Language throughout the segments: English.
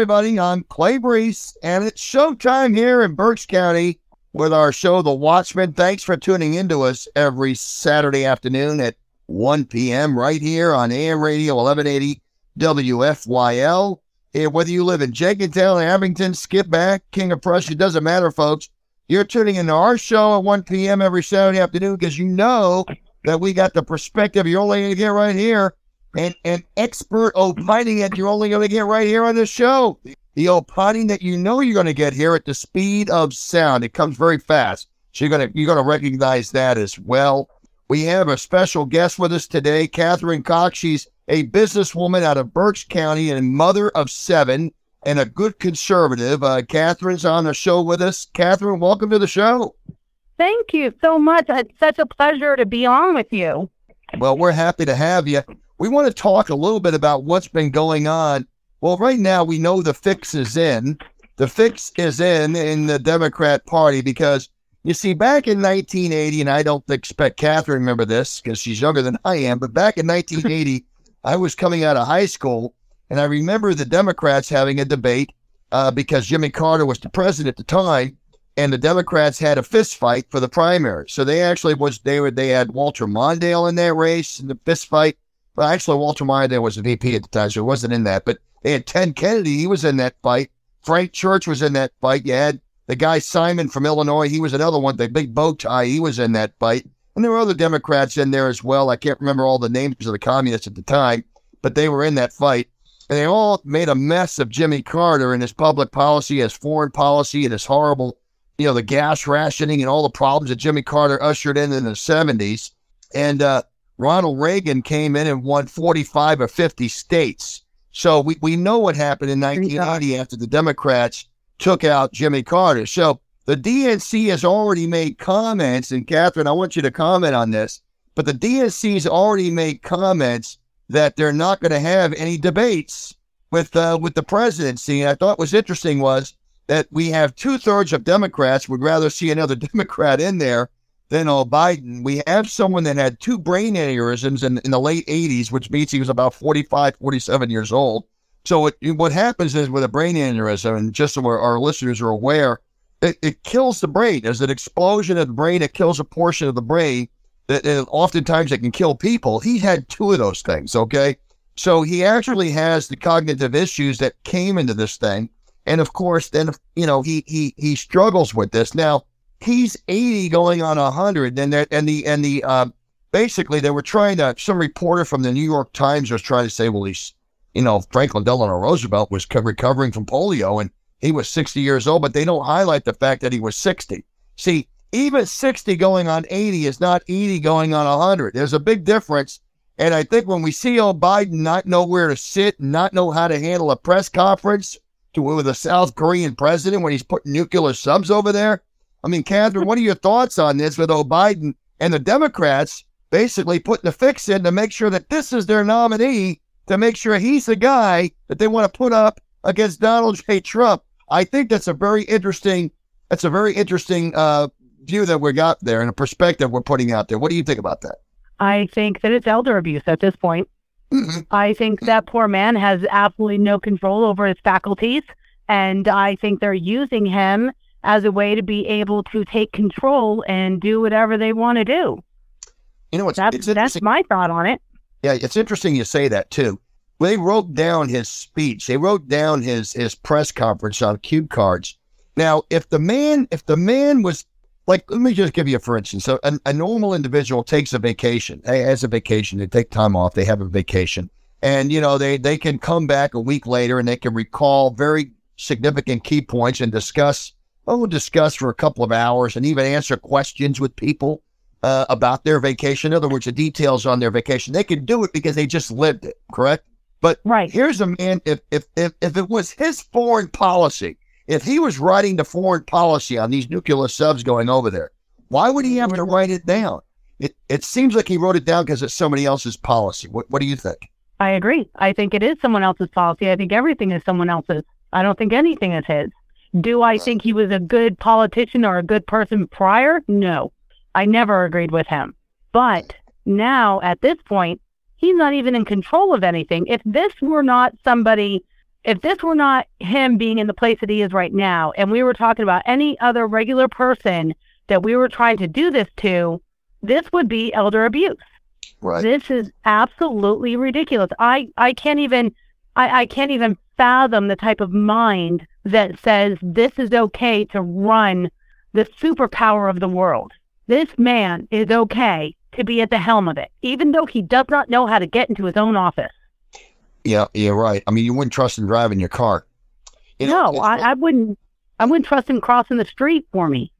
Everybody. I'm Clay Breece, and it's showtime here in Berks County with our show, The Watchman. Thanks for tuning into us every Saturday afternoon at 1 p.m. right here on AM Radio 1180 WFYL. And whether you live in Jenkintown, Abington, Skippack, King of Prussia, doesn't matter, folks. You're tuning into our show at 1 p.m. every Saturday afternoon because you know that we got the perspective you're only going to get right here and an expert opining that you're only going to get right here on the show. The opining that you know you're going to get here at the speed of sound. It comes very fast. So you're going to, you're going to recognize that as well. We have a special guest with us today, Catherine Cox. She's a businesswoman out of Berks County and mother of seven and a good conservative. Uh, Catherine's on the show with us. Catherine, welcome to the show. Thank you so much. It's such a pleasure to be on with you. Well, we're happy to have you. We want to talk a little bit about what's been going on. Well, right now we know the fix is in. The fix is in in the Democrat Party because you see, back in 1980, and I don't expect Catherine to remember this because she's younger than I am, but back in 1980, I was coming out of high school, and I remember the Democrats having a debate uh, because Jimmy Carter was the president at the time, and the Democrats had a fist fight for the primary. So they actually was they were they had Walter Mondale in that race in the fist fight. Actually, Walter Mondale was a VP at the time, so he wasn't in that. But they had Ted Kennedy; he was in that fight. Frank Church was in that fight. You had the guy Simon from Illinois; he was another one. The big bow tie; he was in that fight. And there were other Democrats in there as well. I can't remember all the names of the communists at the time, but they were in that fight. And they all made a mess of Jimmy Carter and his public policy, his foreign policy, and his horrible you know, the gas rationing and all the problems that Jimmy Carter ushered in in the 70s. And uh, Ronald Reagan came in and won 45 or 50 states. So we, we know what happened in 1980 after the Democrats took out Jimmy Carter. So the DNC has already made comments, and Catherine, I want you to comment on this, but the DNC has already made comments that they're not going to have any debates with uh, with the presidency. And I thought was interesting was that we have two thirds of Democrats would rather see another Democrat in there than oh, Biden. We have someone that had two brain aneurysms in, in the late 80s, which means he was about 45, 47 years old. So it, what happens is with a brain aneurysm, and just so our, our listeners are aware, it, it, kills the brain. There's an explosion of the brain. It kills a portion of the brain that oftentimes it can kill people. He had two of those things. Okay. So he actually has the cognitive issues that came into this thing. And of course, then you know he he he struggles with this. Now he's 80 going on 100, and and the and the uh, basically they were trying to. Some reporter from the New York Times was trying to say, well, he's you know Franklin Delano Roosevelt was recovering from polio and he was 60 years old, but they don't highlight the fact that he was 60. See, even 60 going on 80 is not 80 going on 100. There's a big difference. And I think when we see old Biden not know where to sit, not know how to handle a press conference, to with a South Korean president when he's putting nuclear subs over there? I mean, Catherine, what are your thoughts on this with old Biden and the Democrats basically putting the fix in to make sure that this is their nominee to make sure he's the guy that they want to put up against Donald J. Trump? I think that's a very interesting. That's a very interesting uh, view that we got there and a perspective we're putting out there. What do you think about that? I think that it's elder abuse at this point. Mm-hmm. I think that poor man has absolutely no control over his faculties. And I think they're using him as a way to be able to take control and do whatever they want to do. You know, it's, that's, it's that's my thought on it. Yeah, it's interesting you say that too. They wrote down his speech. They wrote down his his press conference on cue cards. Now, if the man if the man was like, let me just give you a for instance. So a, a normal individual takes a vacation, has a vacation, they take time off, they have a vacation. And, you know, they, they can come back a week later and they can recall very significant key points and discuss, oh, discuss for a couple of hours and even answer questions with people uh, about their vacation. In other words, the details on their vacation. They can do it because they just lived it, correct? But right. here's a man, if, if, if, if it was his foreign policy if he was writing the foreign policy on these nuclear subs going over there, why would he have to write it down? It, it seems like he wrote it down because it's somebody else's policy. What, what do you think? I agree. I think it is someone else's policy. I think everything is someone else's. I don't think anything is his. Do I think he was a good politician or a good person prior? No. I never agreed with him. But now, at this point, he's not even in control of anything. If this were not somebody if this were not him being in the place that he is right now, and we were talking about any other regular person that we were trying to do this to, this would be elder abuse. Right. This is absolutely ridiculous. I, I can't even I, I can't even fathom the type of mind that says this is okay to run the superpower of the world. This man is okay to be at the helm of it, even though he does not know how to get into his own office. Yeah, yeah, right. I mean, you wouldn't trust him driving your car. You know, no, I, I wouldn't. I wouldn't trust him crossing the street for me.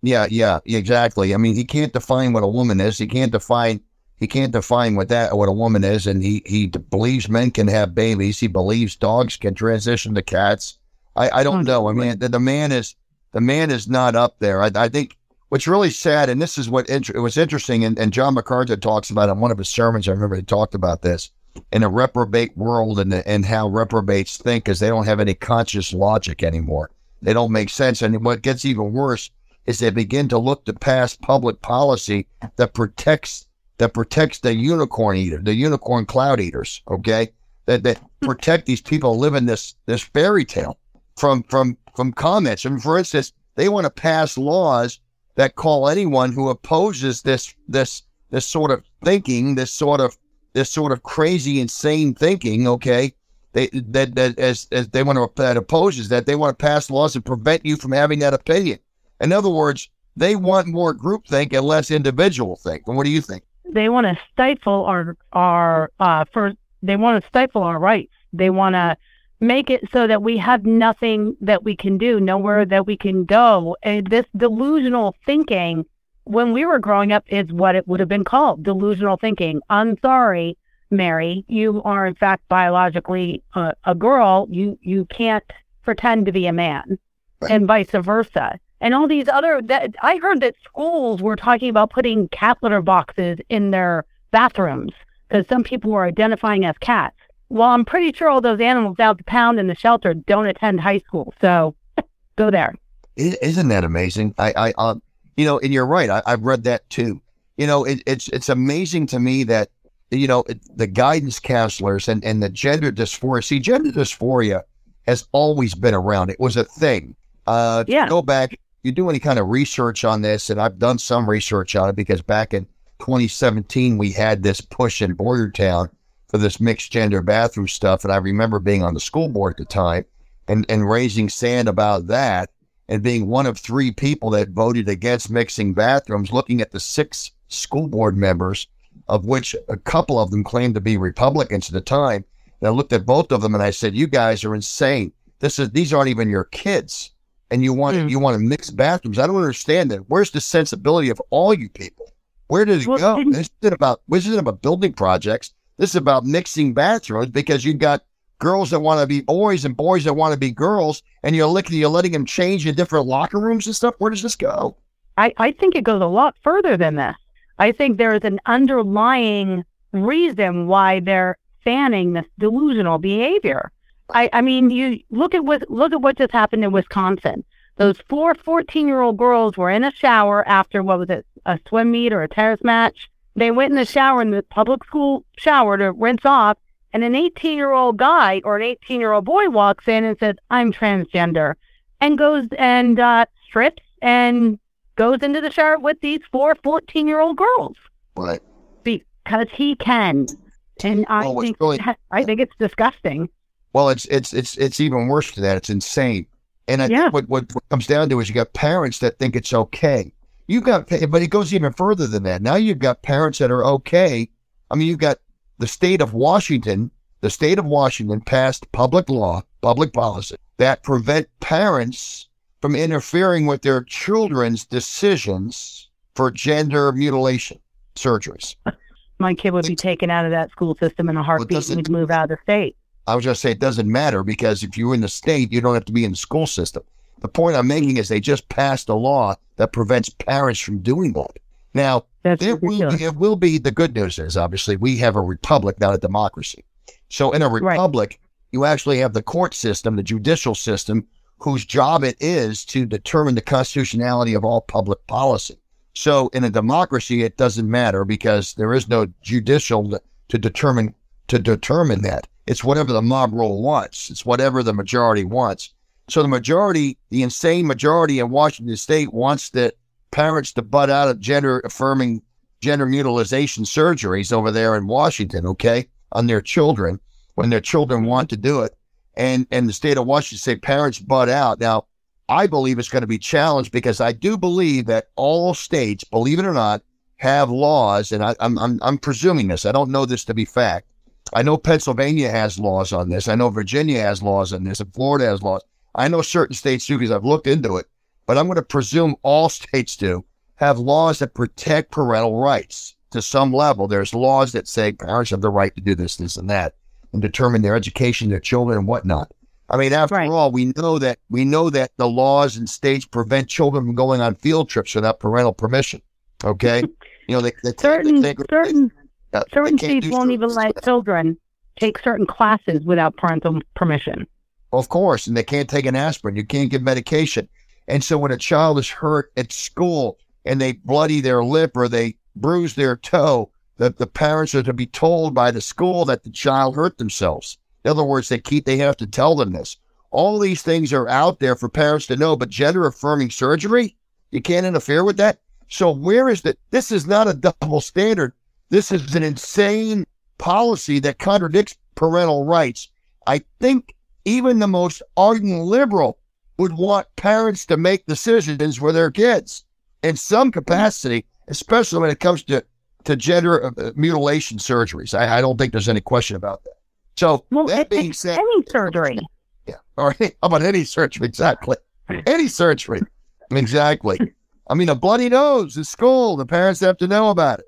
Yeah, yeah, exactly. I mean, he can't define what a woman is. He can't define. He can't define what that what a woman is, and he he believes men can have babies. He believes dogs can transition to cats. I I don't know. I mean, the, the man is the man is not up there. I, I think what's really sad, and this is what it was interesting, and, and John MacArthur talks about in one of his sermons. I remember he talked about this in a reprobate world and and how reprobates think because they don't have any conscious logic anymore. They don't make sense. And what gets even worse is they begin to look to pass public policy that protects that protects the unicorn eater, the unicorn cloud eaters. Okay, that that hmm. protect these people living this this fairy tale from from from comments. I mean, for instance, they want to pass laws that call anyone who opposes this this this sort of thinking, this sort of this sort of crazy, insane thinking, okay, they that that as as they want to that opposes that they want to pass laws to prevent you from having that opinion. In other words, they want more groupthink and less individual think. And what do you think? They want to stifle our our uh for they want to stifle our rights. They want to make it so that we have nothing that we can do, nowhere that we can go. And this delusional thinking when we were growing up is what it would have been called delusional thinking. I'm sorry, Mary, you are in fact biologically a, a girl. You you can't pretend to be a man, right. and vice versa. And all these other that I heard that schools were talking about putting cat litter boxes in their bathrooms because some people were identifying as cats. Well, I'm pretty sure all those animals out the pound in the shelter don't attend high school, so go there. Isn't that amazing? I, I, uh, you know, and you're right. I, have read that too. You know, it, it's it's amazing to me that you know it, the guidance counselors and and the gender dysphoria. See, gender dysphoria has always been around. It was a thing. Uh, yeah. Go back. You do any kind of research on this, and I've done some research on it because back in 2017 we had this push in Boyertown for this mixed gender bathroom stuff, and I remember being on the school board at the time and and raising sand about that and being one of three people that voted against mixing bathrooms, looking at the six school board members, of which a couple of them claimed to be Republicans at the time. And I looked at both of them and I said, "You guys are insane. This is these aren't even your kids, and you want mm. you want to mix bathrooms. I don't understand that. Where's the sensibility of all you people? Where did it well, go? This isn't about this isn't about building projects. This is about mixing bathrooms because you've got girls that want to be boys and boys that want to be girls, and you're looking, you're letting them change in different locker rooms and stuff. Where does this go? I, I think it goes a lot further than this. I think there is an underlying reason why they're fanning this delusional behavior. I, I mean, you look at what look at what just happened in Wisconsin. Those four 14 year old girls were in a shower after what was it, a swim meet or a tennis match. They went in the shower in the public school shower to rinse off, and an 18 year old guy or an 18 year old boy walks in and says, I'm transgender, and goes and uh, strips and goes into the shower with these four 14 year old girls. Right. Because he can. And I well, think really, I think it's disgusting. Well, it's it's it's it's even worse than that. It's insane. And I yeah. think what, what, what comes down to is you got parents that think it's okay. You got, but it goes even further than that. Now you've got parents that are okay. I mean, you've got the state of Washington, the state of Washington passed public law, public policy that prevent parents from interfering with their children's decisions for gender mutilation surgeries. My kid would be taken out of that school system in a heartbeat and would move out of the state. I was going to say it doesn't matter because if you're in the state, you don't have to be in the school system. The point I'm making is they just passed a law that prevents parents from doing that. Now, That's there will, be, it will be the good news is obviously we have a republic, not a democracy. So in a republic, right. you actually have the court system, the judicial system, whose job it is to determine the constitutionality of all public policy. So in a democracy, it doesn't matter because there is no judicial to determine to determine that. It's whatever the mob rule wants. It's whatever the majority wants. So the majority, the insane majority in Washington State, wants that parents to butt out of gender affirming gender mutilization surgeries over there in Washington. Okay, on their children when their children want to do it, and and the state of Washington say parents butt out. Now, I believe it's going to be challenged because I do believe that all states, believe it or not, have laws, and I, I'm, I'm I'm presuming this. I don't know this to be fact. I know Pennsylvania has laws on this. I know Virginia has laws on this, and Florida has laws. I know certain states do because I've looked into it, but I'm going to presume all states do have laws that protect parental rights to some level. There's laws that say parents have the right to do this, this, and that, and determine their education, their children, and whatnot. I mean, after right. all, we know that we know that the laws in states prevent children from going on field trips without parental permission. Okay, you know, they, they certain they, certain uh, certain states won't even let children take certain classes without parental permission. Of course, and they can't take an aspirin. You can't give medication. And so when a child is hurt at school and they bloody their lip or they bruise their toe, that the parents are to be told by the school that the child hurt themselves. In other words, they keep they have to tell them this. All these things are out there for parents to know, but gender affirming surgery, you can't interfere with that. So where is that? This is not a double standard. This is an insane policy that contradicts parental rights. I think even the most ardent liberal would want parents to make decisions for their kids in some capacity, especially when it comes to, to gender uh, mutilation surgeries. I, I, don't think there's any question about that. So, well, that being said, any surgery. Yeah. All right. How about any surgery? Exactly. Any surgery. Exactly. I mean, a bloody nose in school, the parents have to know about it.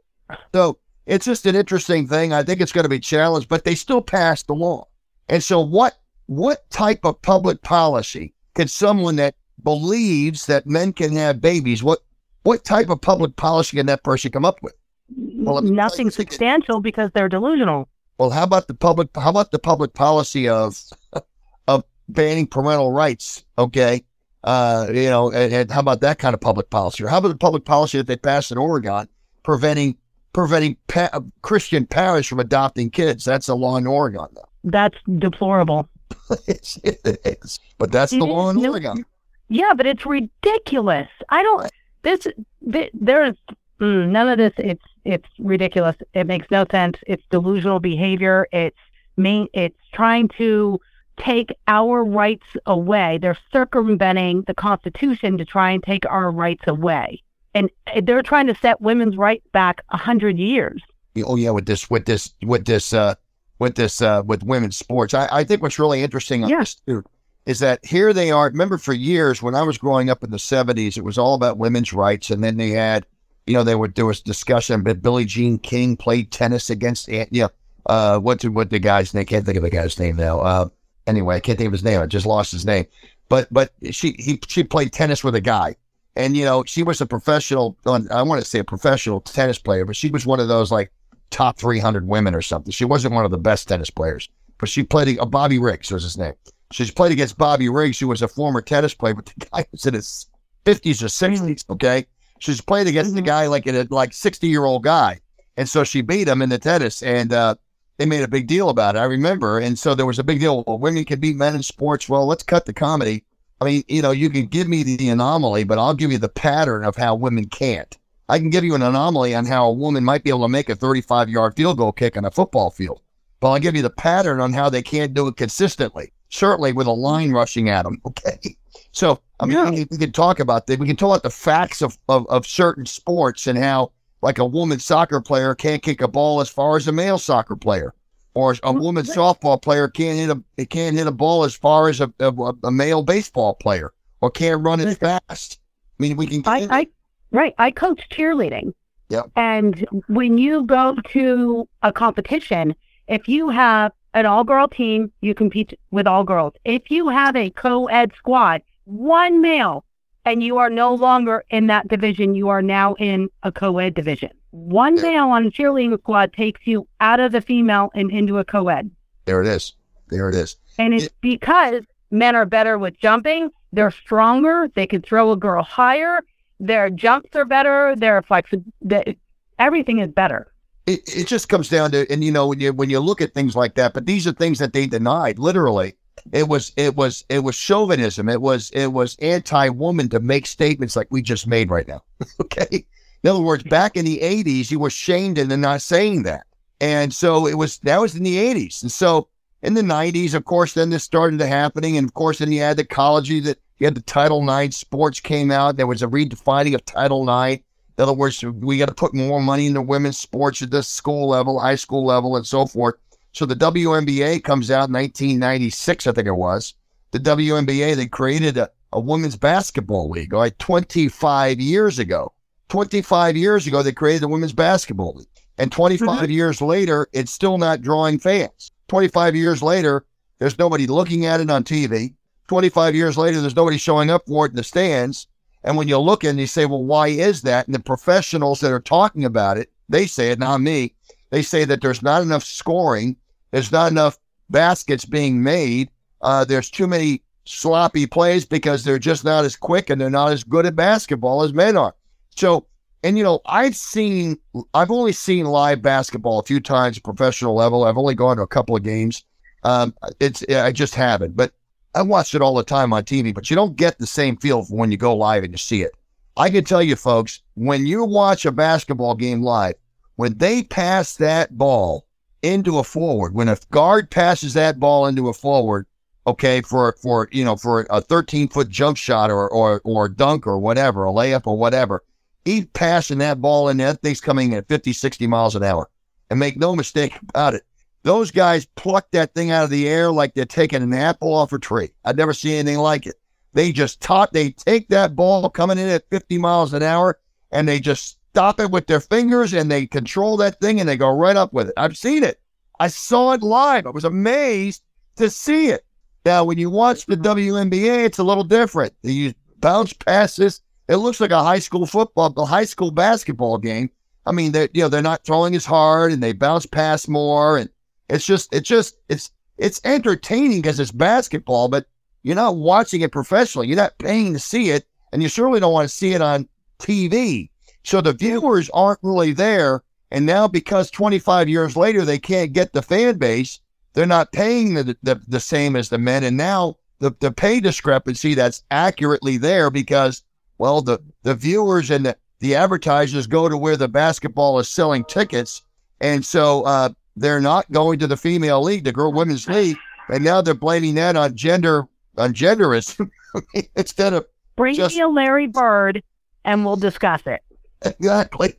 So it's just an interesting thing. I think it's going to be challenged, but they still passed the law. And so, what what type of public policy can someone that believes that men can have babies, what what type of public policy can that person come up with? Well, nothing substantial it, because they're delusional. Well, how about the public? How about the public policy of of banning parental rights? Okay, uh, you know, and, and, how about that kind of public policy? Or how about the public policy that they passed in Oregon preventing preventing pa- Christian parents from adopting kids? That's a law in Oregon, though. That's deplorable. it is. But that's the law in no, Oregon. Yeah, but it's ridiculous. I don't. This, this there's mm, none of this. It's it's ridiculous. It makes no sense. It's delusional behavior. It's main. It's trying to take our rights away. They're circumventing the Constitution to try and take our rights away, and they're trying to set women's rights back a hundred years. Oh yeah, with this, with this, with this. uh with this uh, with women's sports. I, I think what's really interesting on yeah. this too is that here they are. Remember, for years when I was growing up in the '70s, it was all about women's rights, and then they had, you know, there were there was discussion. But Billie Jean King played tennis against, you know, uh, what what the guy's name? I can't think of the guy's name now. Uh, anyway, I can't think of his name. I just lost his name. But but she he she played tennis with a guy, and you know she was a professional. I want to say a professional tennis player, but she was one of those like top 300 women or something. She wasn't one of the best tennis players, but she played, uh, Bobby Riggs was his name. She's played against Bobby Riggs, who was a former tennis player, but the guy was in his 50s or 60s, okay? She's played against mm-hmm. the guy like a like 60 year old guy. And so she beat him in the tennis and uh, they made a big deal about it. I remember. And so there was a big deal. Well, women can beat men in sports. Well, let's cut the comedy. I mean, you know, you can give me the anomaly, but I'll give you the pattern of how women can't. I can give you an anomaly on how a woman might be able to make a 35 yard field goal kick on a football field. But I'll give you the pattern on how they can't do it consistently, certainly with a line rushing at them. Okay. So, I mean, yeah. we can talk about that. We can talk about the facts of, of, of certain sports and how, like, a woman soccer player can't kick a ball as far as a male soccer player, or a woman softball player can't hit a can't hit a ball as far as a, a, a male baseball player, or can't run as fast. I mean, we can. I, I, Right. I coach cheerleading. Yep. And when you go to a competition, if you have an all girl team, you compete with all girls. If you have a co ed squad, one male, and you are no longer in that division, you are now in a co ed division. One male on a cheerleading squad takes you out of the female and into a co ed. There it is. There it is. And it's it, because men are better with jumping, they're stronger, they can throw a girl higher, their jumps are better. Their flex, the, everything is better. it, it just comes down to, and you know, when you when you look at things like that, but these are things that they denied. Literally, it was it was it was chauvinism. It was it was anti-woman to make statements like we just made right now. okay, in other words, back in the '80s, you were shamed into not saying that, and so it was that was in the '80s, and so in the 90s, of course, then this started to happening. And of course, then you had the college that you had the Title IX sports came out. There was a redefining of Title IX. In other words, we got to put more money into women's sports at the school level, high school level, and so forth. So the WNBA comes out in 1996, I think it was. The WNBA, they created a, a women's basketball league, like 25 years ago. 25 years ago, they created the women's basketball league. And 25 mm-hmm. years later, it's still not drawing fans. 25 years later, there's nobody looking at it on TV. 25 years later, there's nobody showing up for it in the stands. And when you look and you say, well, why is that? And the professionals that are talking about it, they say it, not me. They say that there's not enough scoring. There's not enough baskets being made. Uh, there's too many sloppy plays because they're just not as quick and they're not as good at basketball as men are. So, and you know, I've seen, I've only seen live basketball a few times, professional level. I've only gone to a couple of games. Um, it's, I just haven't, but I watch it all the time on TV, but you don't get the same feel when you go live and you see it. I can tell you, folks, when you watch a basketball game live, when they pass that ball into a forward, when a guard passes that ball into a forward, okay, for for you know for a 13 foot jump shot or or or dunk or whatever, a layup or whatever, he's passing that ball in that thing's coming at 50, 60 miles an hour. And make no mistake about it, those guys pluck that thing out of the air like they're taking an apple off a tree. I've never seen anything like it. They just taught, they take that ball coming in at 50 miles an hour and they just stop it with their fingers and they control that thing and they go right up with it. I've seen it. I saw it live. I was amazed to see it. Now, when you watch the WNBA, it's a little different. They use bounce passes. It looks like a high school football, a high school basketball game. I mean, they you know they're not throwing as hard and they bounce pass more and it's just, it's just, it's, it's entertaining because it's basketball, but you're not watching it professionally. You're not paying to see it, and you surely don't want to see it on TV. So the viewers aren't really there. And now, because 25 years later they can't get the fan base, they're not paying the, the, the same as the men. And now the, the pay discrepancy that's accurately there because, well, the, the viewers and the, the advertisers go to where the basketball is selling tickets. And so uh, they're not going to the female league, the girl women's league, and now they're blaming that on gender on genderism instead of bring just... me a Larry Bird and we'll discuss it. Exactly.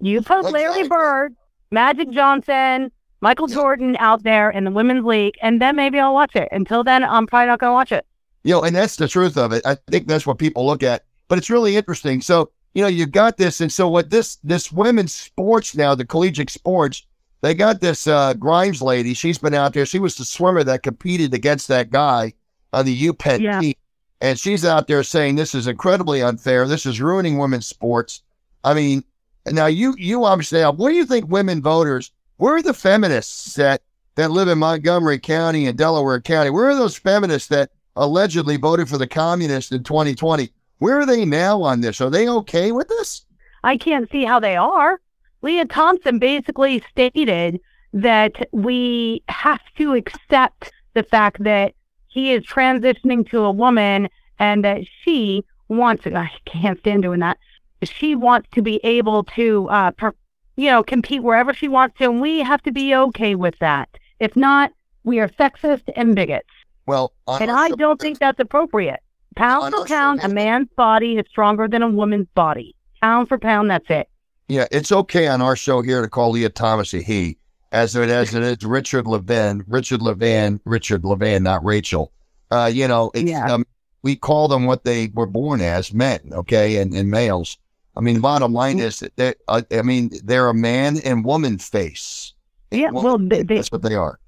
You put exactly. Larry Bird, Magic Johnson, Michael Jordan out there in the women's league, and then maybe I'll watch it. Until then, I'm probably not going to watch it. You know, and that's the truth of it. I think that's what people look at. But it's really interesting. So, you know, you've got this, and so what this this women's sports now, the collegiate sports, they got this uh, Grimes lady. She's been out there. She was the swimmer that competed against that guy on the UPenn yeah. team. And she's out there saying this is incredibly unfair. This is ruining women's sports. I mean, now you you obviously what do you think women voters, where are the feminists that that live in Montgomery County and Delaware County? Where are those feminists that allegedly voted for the communists in 2020? Where are they now on this? Are they okay with this? I can't see how they are. Lia Thompson basically stated that we have to accept the fact that he is transitioning to a woman and that she wants I can't stand doing that. She wants to be able to, uh, per, you know, compete wherever she wants to. And we have to be okay with that. If not, we are sexist and bigots. Well, and I don't think that's appropriate. Pound for pound, a man's body is stronger than a woman's body. Pound for pound, that's it. Yeah, it's okay on our show here to call Lia Thomas a he, as it as it is Richard Levine, Richard Levine, Richard Levine, not Rachel. Uh, you know, yeah. Um, we call them what they were born as, men, okay, and, and males. I mean, bottom line mm. is that uh, I mean, they're a man and woman face. Yeah, well, they, that's what they are.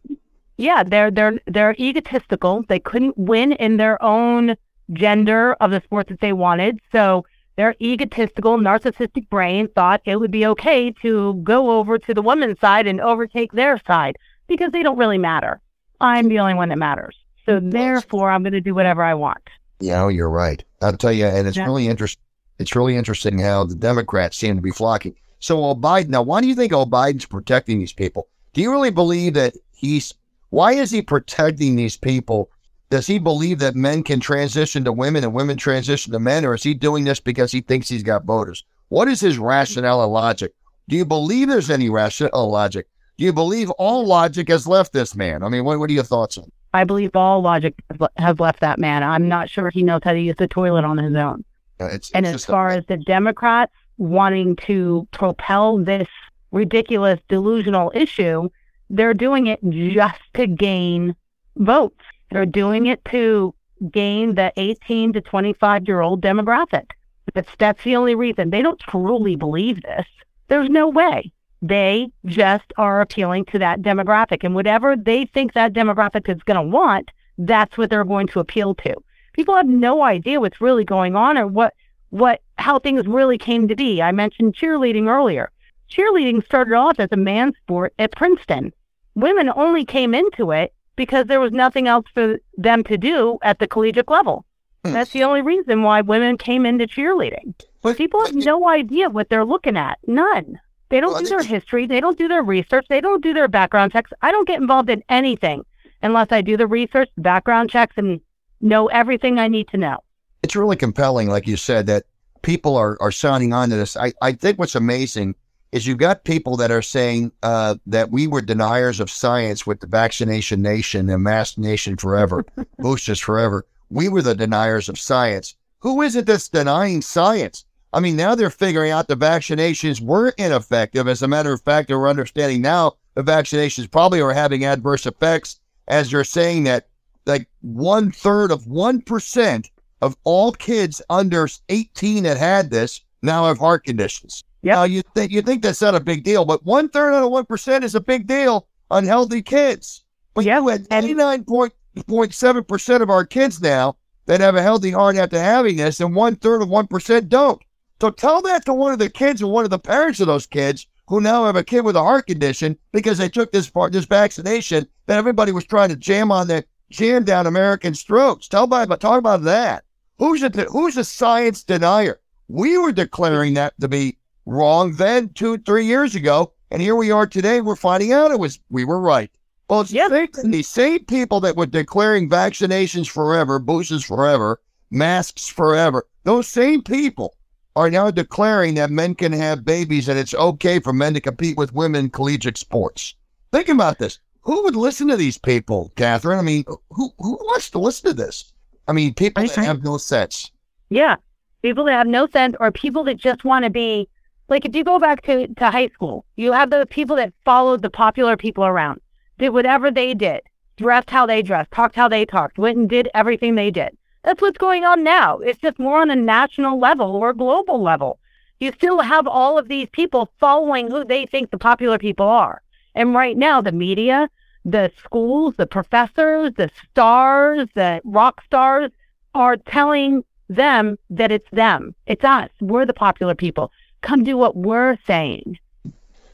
Yeah, they're they're they're egotistical. They couldn't win in their own gender of the sport that they wanted, so their egotistical, narcissistic brain thought it would be okay to go over to the woman's side and overtake their side because they don't really matter. I'm the only one that matters. So therefore, I'm going to do whatever I want. Yeah, you're right. I'll tell you, and it's yeah. really interesting. It's really interesting how the Democrats seem to be flocking. So Biden, now why do you think Biden's protecting these people? Do you really believe that he's why is he protecting these people? Does he believe that men can transition to women and women transition to men, or is he doing this because he thinks he's got voters? What is his rationale and logic? Do you believe there's any rational logic? Do you believe all logic has left this man? I mean, what, what are your thoughts on? I believe all logic has left that man. I'm not sure he knows how to use the toilet on his own. It's, and it's as far as the Democrats wanting to propel this ridiculous delusional issue, they're doing it just to gain votes. They're doing it to gain the 18 to 25 year old demographic. That's, that's the only reason. They don't truly believe this. There's no way. They just are appealing to that demographic. And whatever they think that demographic is going to want, that's what they're going to appeal to. People have no idea what's really going on or what, what, how things really came to be. I mentioned cheerleading earlier. Cheerleading started off as a man's sport at Princeton women only came into it because there was nothing else for them to do at the collegiate level. Hmm. That's the only reason why women came into cheerleading. But, People have no idea what they're looking at. None. They don't well, do their history. They don't do their research. They don't do their background checks. I don't get involved in anything unless I do the research, background checks, and know everything I need to know. It's really compelling, like you said, that people are, are signing on to this. I, I think what's amazing is you've got people that are saying uh, that we were deniers of science with the vaccination nation and mask nation forever, boosters forever. We were the deniers of science. Who is it that's denying science? I mean, now they're figuring out the vaccinations were ineffective. As a matter of fact, they're understanding now the vaccinations probably are having adverse effects, as you're saying that like one third of 1% of all kids under 18 that had this now have heart conditions. Yeah, uh, you think you think that's not a big deal, but one third out of one percent is a big deal on healthy kids. But yeah, we had eighty nine point point seven percent of our kids now that have a healthy heart after having this, and one third of one percent don't. So tell that to one of the kids or one of the parents of those kids who now have a kid with a heart condition because they took this part this vaccination that everybody was trying to jam on the jam down Americans' throats. Tell about talk about that. Who's a who's a science denier? We were declaring that to be wrong then two, three years ago. And here we are today. We're finding out it was we were right. Well, it's yep. the same people that were declaring vaccinations forever, boosters forever, masks forever. Those same people are now declaring that men can have babies and it's okay for men to compete with women in collegiate sports. Think about this. Who would listen to these people, Catherine? I mean, who who wants to listen to this? I mean, people that have no sense. Yeah, people that have no sense, or people that just want to be like if you go back to, to high school, you have the people that followed the popular people around, did whatever they did, dressed how they dressed, talked how they talked, went and did everything they did. That's what's going on now. It's just more on a national level or global level. You still have all of these people following who they think the popular people are. And right now, the media, the schools, the professors, the stars, the rock stars are telling them that it's them. It's us. We're the popular people come do what we're saying.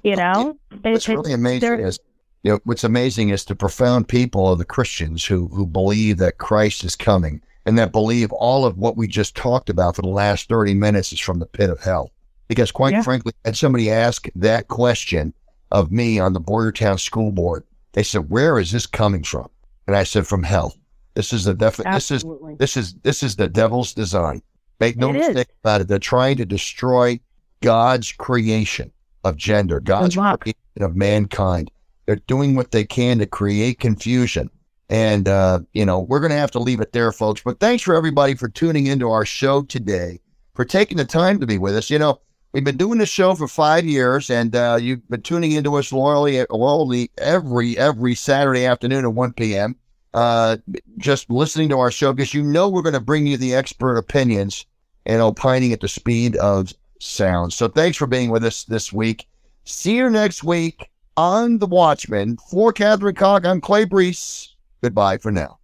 You know, what's really amazing is you know what's amazing is the profound people of the Christians who who believe that Christ is coming and that believe all of what we just talked about for the last thirty minutes is from the pit of hell. Because quite yeah. frankly, had somebody ask that question of me on the Boyertown School Board, they said, "Where is this coming from?" And I said, "From hell." This is the defi- This is this is this is the devil's design. Make no it mistake is. about it. They're trying to destroy God's creation of gender, God's creation of mankind. They're doing what they can to create confusion. And, uh, you know, we're going to have to leave it there, folks. But thanks for everybody for tuning into our show today, for taking the time to be with us. You know, we've been doing this show for five years, and uh, you've been tuning into us loyally, loyally every every Saturday afternoon at 1 p.m. Uh, just listening to our show because you know we're going to bring you the expert opinions and opining at the speed of sound. So thanks for being with us this week. See you next week on The Watchman. For Catherine Cox, I'm Clay Breece. Goodbye for now.